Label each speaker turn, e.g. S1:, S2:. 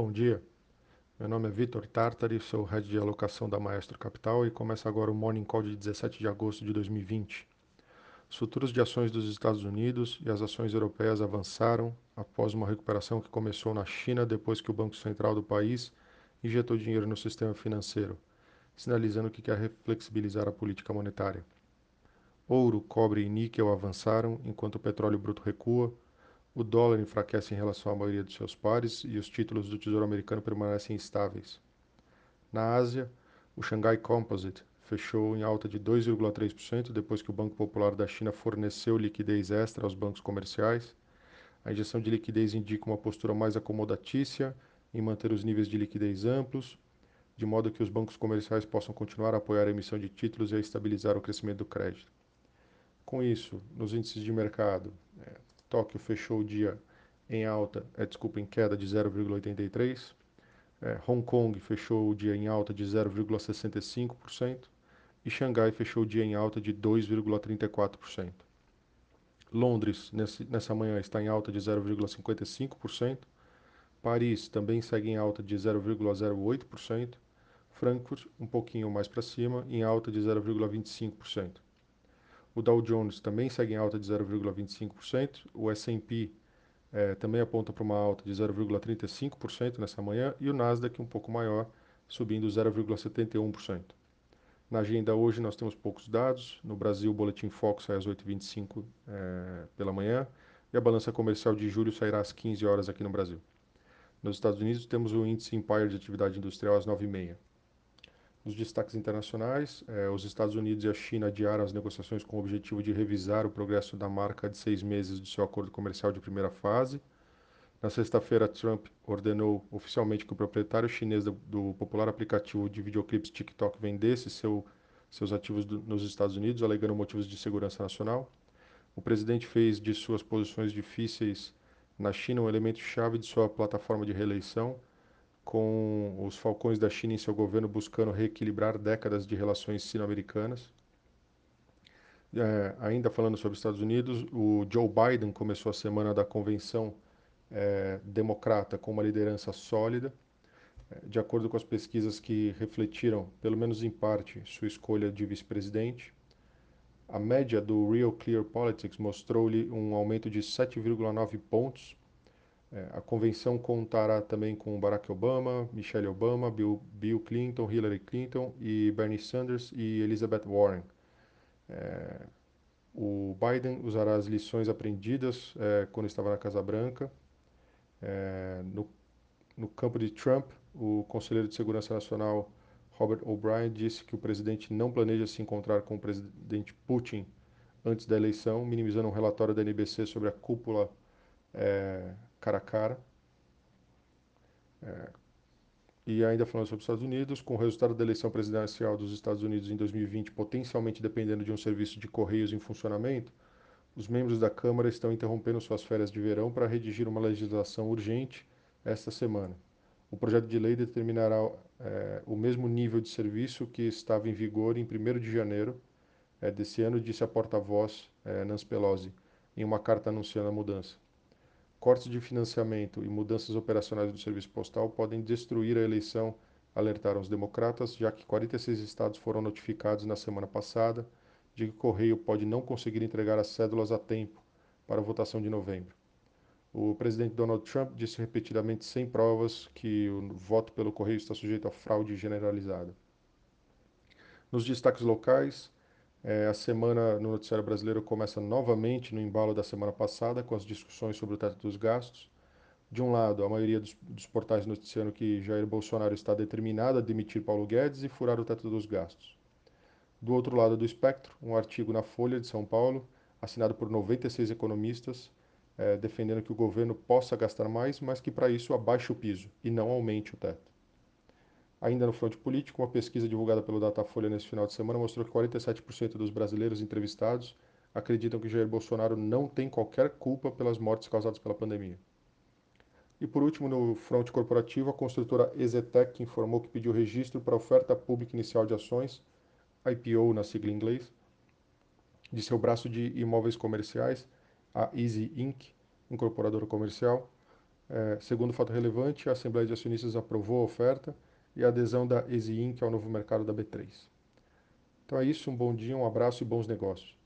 S1: Bom dia, meu nome é Vitor Tartari, sou head de alocação da Maestro Capital e começa agora o Morning Call de 17 de agosto de 2020. Os futuros de ações dos Estados Unidos e as ações europeias avançaram após uma recuperação que começou na China depois que o Banco Central do país injetou dinheiro no sistema financeiro, sinalizando que quer flexibilizar a política monetária. Ouro, cobre e níquel avançaram enquanto o petróleo bruto recua o dólar enfraquece em relação à maioria de seus pares e os títulos do Tesouro Americano permanecem estáveis. Na Ásia, o Shanghai Composite fechou em alta de 2,3% depois que o Banco Popular da China forneceu liquidez extra aos bancos comerciais. A injeção de liquidez indica uma postura mais acomodatícia em manter os níveis de liquidez amplos, de modo que os bancos comerciais possam continuar a apoiar a emissão de títulos e a estabilizar o crescimento do crédito. Com isso, nos índices de mercado, é, Tóquio fechou o dia em alta, é, desculpa, em queda de 0,83%. É, Hong Kong fechou o dia em alta de 0,65% e Xangai fechou o dia em alta de 2,34%. Londres, nesse, nessa manhã, está em alta de 0,55%. Paris também segue em alta de 0,08%. Frankfurt, um pouquinho mais para cima, em alta de 0,25%. O Dow Jones também segue em alta de 0,25%. O S&P é, também aponta para uma alta de 0,35% nessa manhã e o Nasdaq um pouco maior, subindo 0,71%. Na agenda hoje nós temos poucos dados. No Brasil, o boletim Fox sai às 8h25 é, pela manhã e a balança comercial de julho sairá às 15 horas aqui no Brasil. Nos Estados Unidos temos o índice Empire de atividade industrial às 9h30. Nos destaques internacionais, eh, os Estados Unidos e a China adiaram as negociações com o objetivo de revisar o progresso da marca de seis meses do seu acordo comercial de primeira fase. Na sexta-feira, Trump ordenou oficialmente que o proprietário chinês do, do popular aplicativo de videoclipes TikTok vendesse seu, seus ativos do, nos Estados Unidos, alegando motivos de segurança nacional. O presidente fez de suas posições difíceis na China um elemento chave de sua plataforma de reeleição com os falcões da China em seu governo buscando reequilibrar décadas de relações sino-americanas. É, ainda falando sobre os Estados Unidos, o Joe Biden começou a semana da convenção é, democrata com uma liderança sólida, é, de acordo com as pesquisas que refletiram, pelo menos em parte, sua escolha de vice-presidente. A média do Real Clear Politics mostrou-lhe um aumento de 7,9 pontos é, a convenção contará também com Barack Obama, Michelle Obama, Bill, Bill, Clinton, Hillary Clinton e Bernie Sanders e Elizabeth Warren. É, o Biden usará as lições aprendidas é, quando estava na Casa Branca. É, no, no campo de Trump, o conselheiro de Segurança Nacional Robert O'Brien disse que o presidente não planeja se encontrar com o presidente Putin antes da eleição, minimizando um relatório da NBC sobre a cúpula é, cara a cara. É, e ainda falando sobre os Estados Unidos, com o resultado da eleição presidencial dos Estados Unidos em 2020 potencialmente dependendo de um serviço de correios em funcionamento, os membros da Câmara estão interrompendo suas férias de verão para redigir uma legislação urgente esta semana. O projeto de lei determinará é, o mesmo nível de serviço que estava em vigor em 1 de janeiro é, desse ano, disse a porta-voz é, Nancy Pelosi, em uma carta anunciando a mudança. Cortes de financiamento e mudanças operacionais do serviço postal podem destruir a eleição, alertaram os democratas, já que 46 estados foram notificados na semana passada de que o correio pode não conseguir entregar as cédulas a tempo para a votação de novembro. O presidente Donald Trump disse repetidamente, sem provas, que o voto pelo correio está sujeito a fraude generalizada. Nos destaques locais, é, a semana no noticiário brasileiro começa novamente no embalo da semana passada, com as discussões sobre o teto dos gastos. De um lado, a maioria dos, dos portais noticiando que Jair Bolsonaro está determinado a demitir Paulo Guedes e furar o teto dos gastos. Do outro lado do espectro, um artigo na Folha de São Paulo, assinado por 96 economistas, é, defendendo que o governo possa gastar mais, mas que para isso abaixe o piso e não aumente o teto. Ainda no fronte político, uma pesquisa divulgada pelo Datafolha nesse final de semana mostrou que 47% dos brasileiros entrevistados acreditam que Jair Bolsonaro não tem qualquer culpa pelas mortes causadas pela pandemia. E por último, no fronte corporativo, a construtora Ezetec informou que pediu registro para oferta pública inicial de ações, IPO na sigla em inglês, de seu braço de imóveis comerciais, a Easy Inc., incorporadora comercial, É, segundo fato relevante, a Assembleia de Acionistas aprovou a oferta e a adesão da Exi Inc. ao novo mercado da B3. Então é isso, um bom dia, um abraço e bons negócios.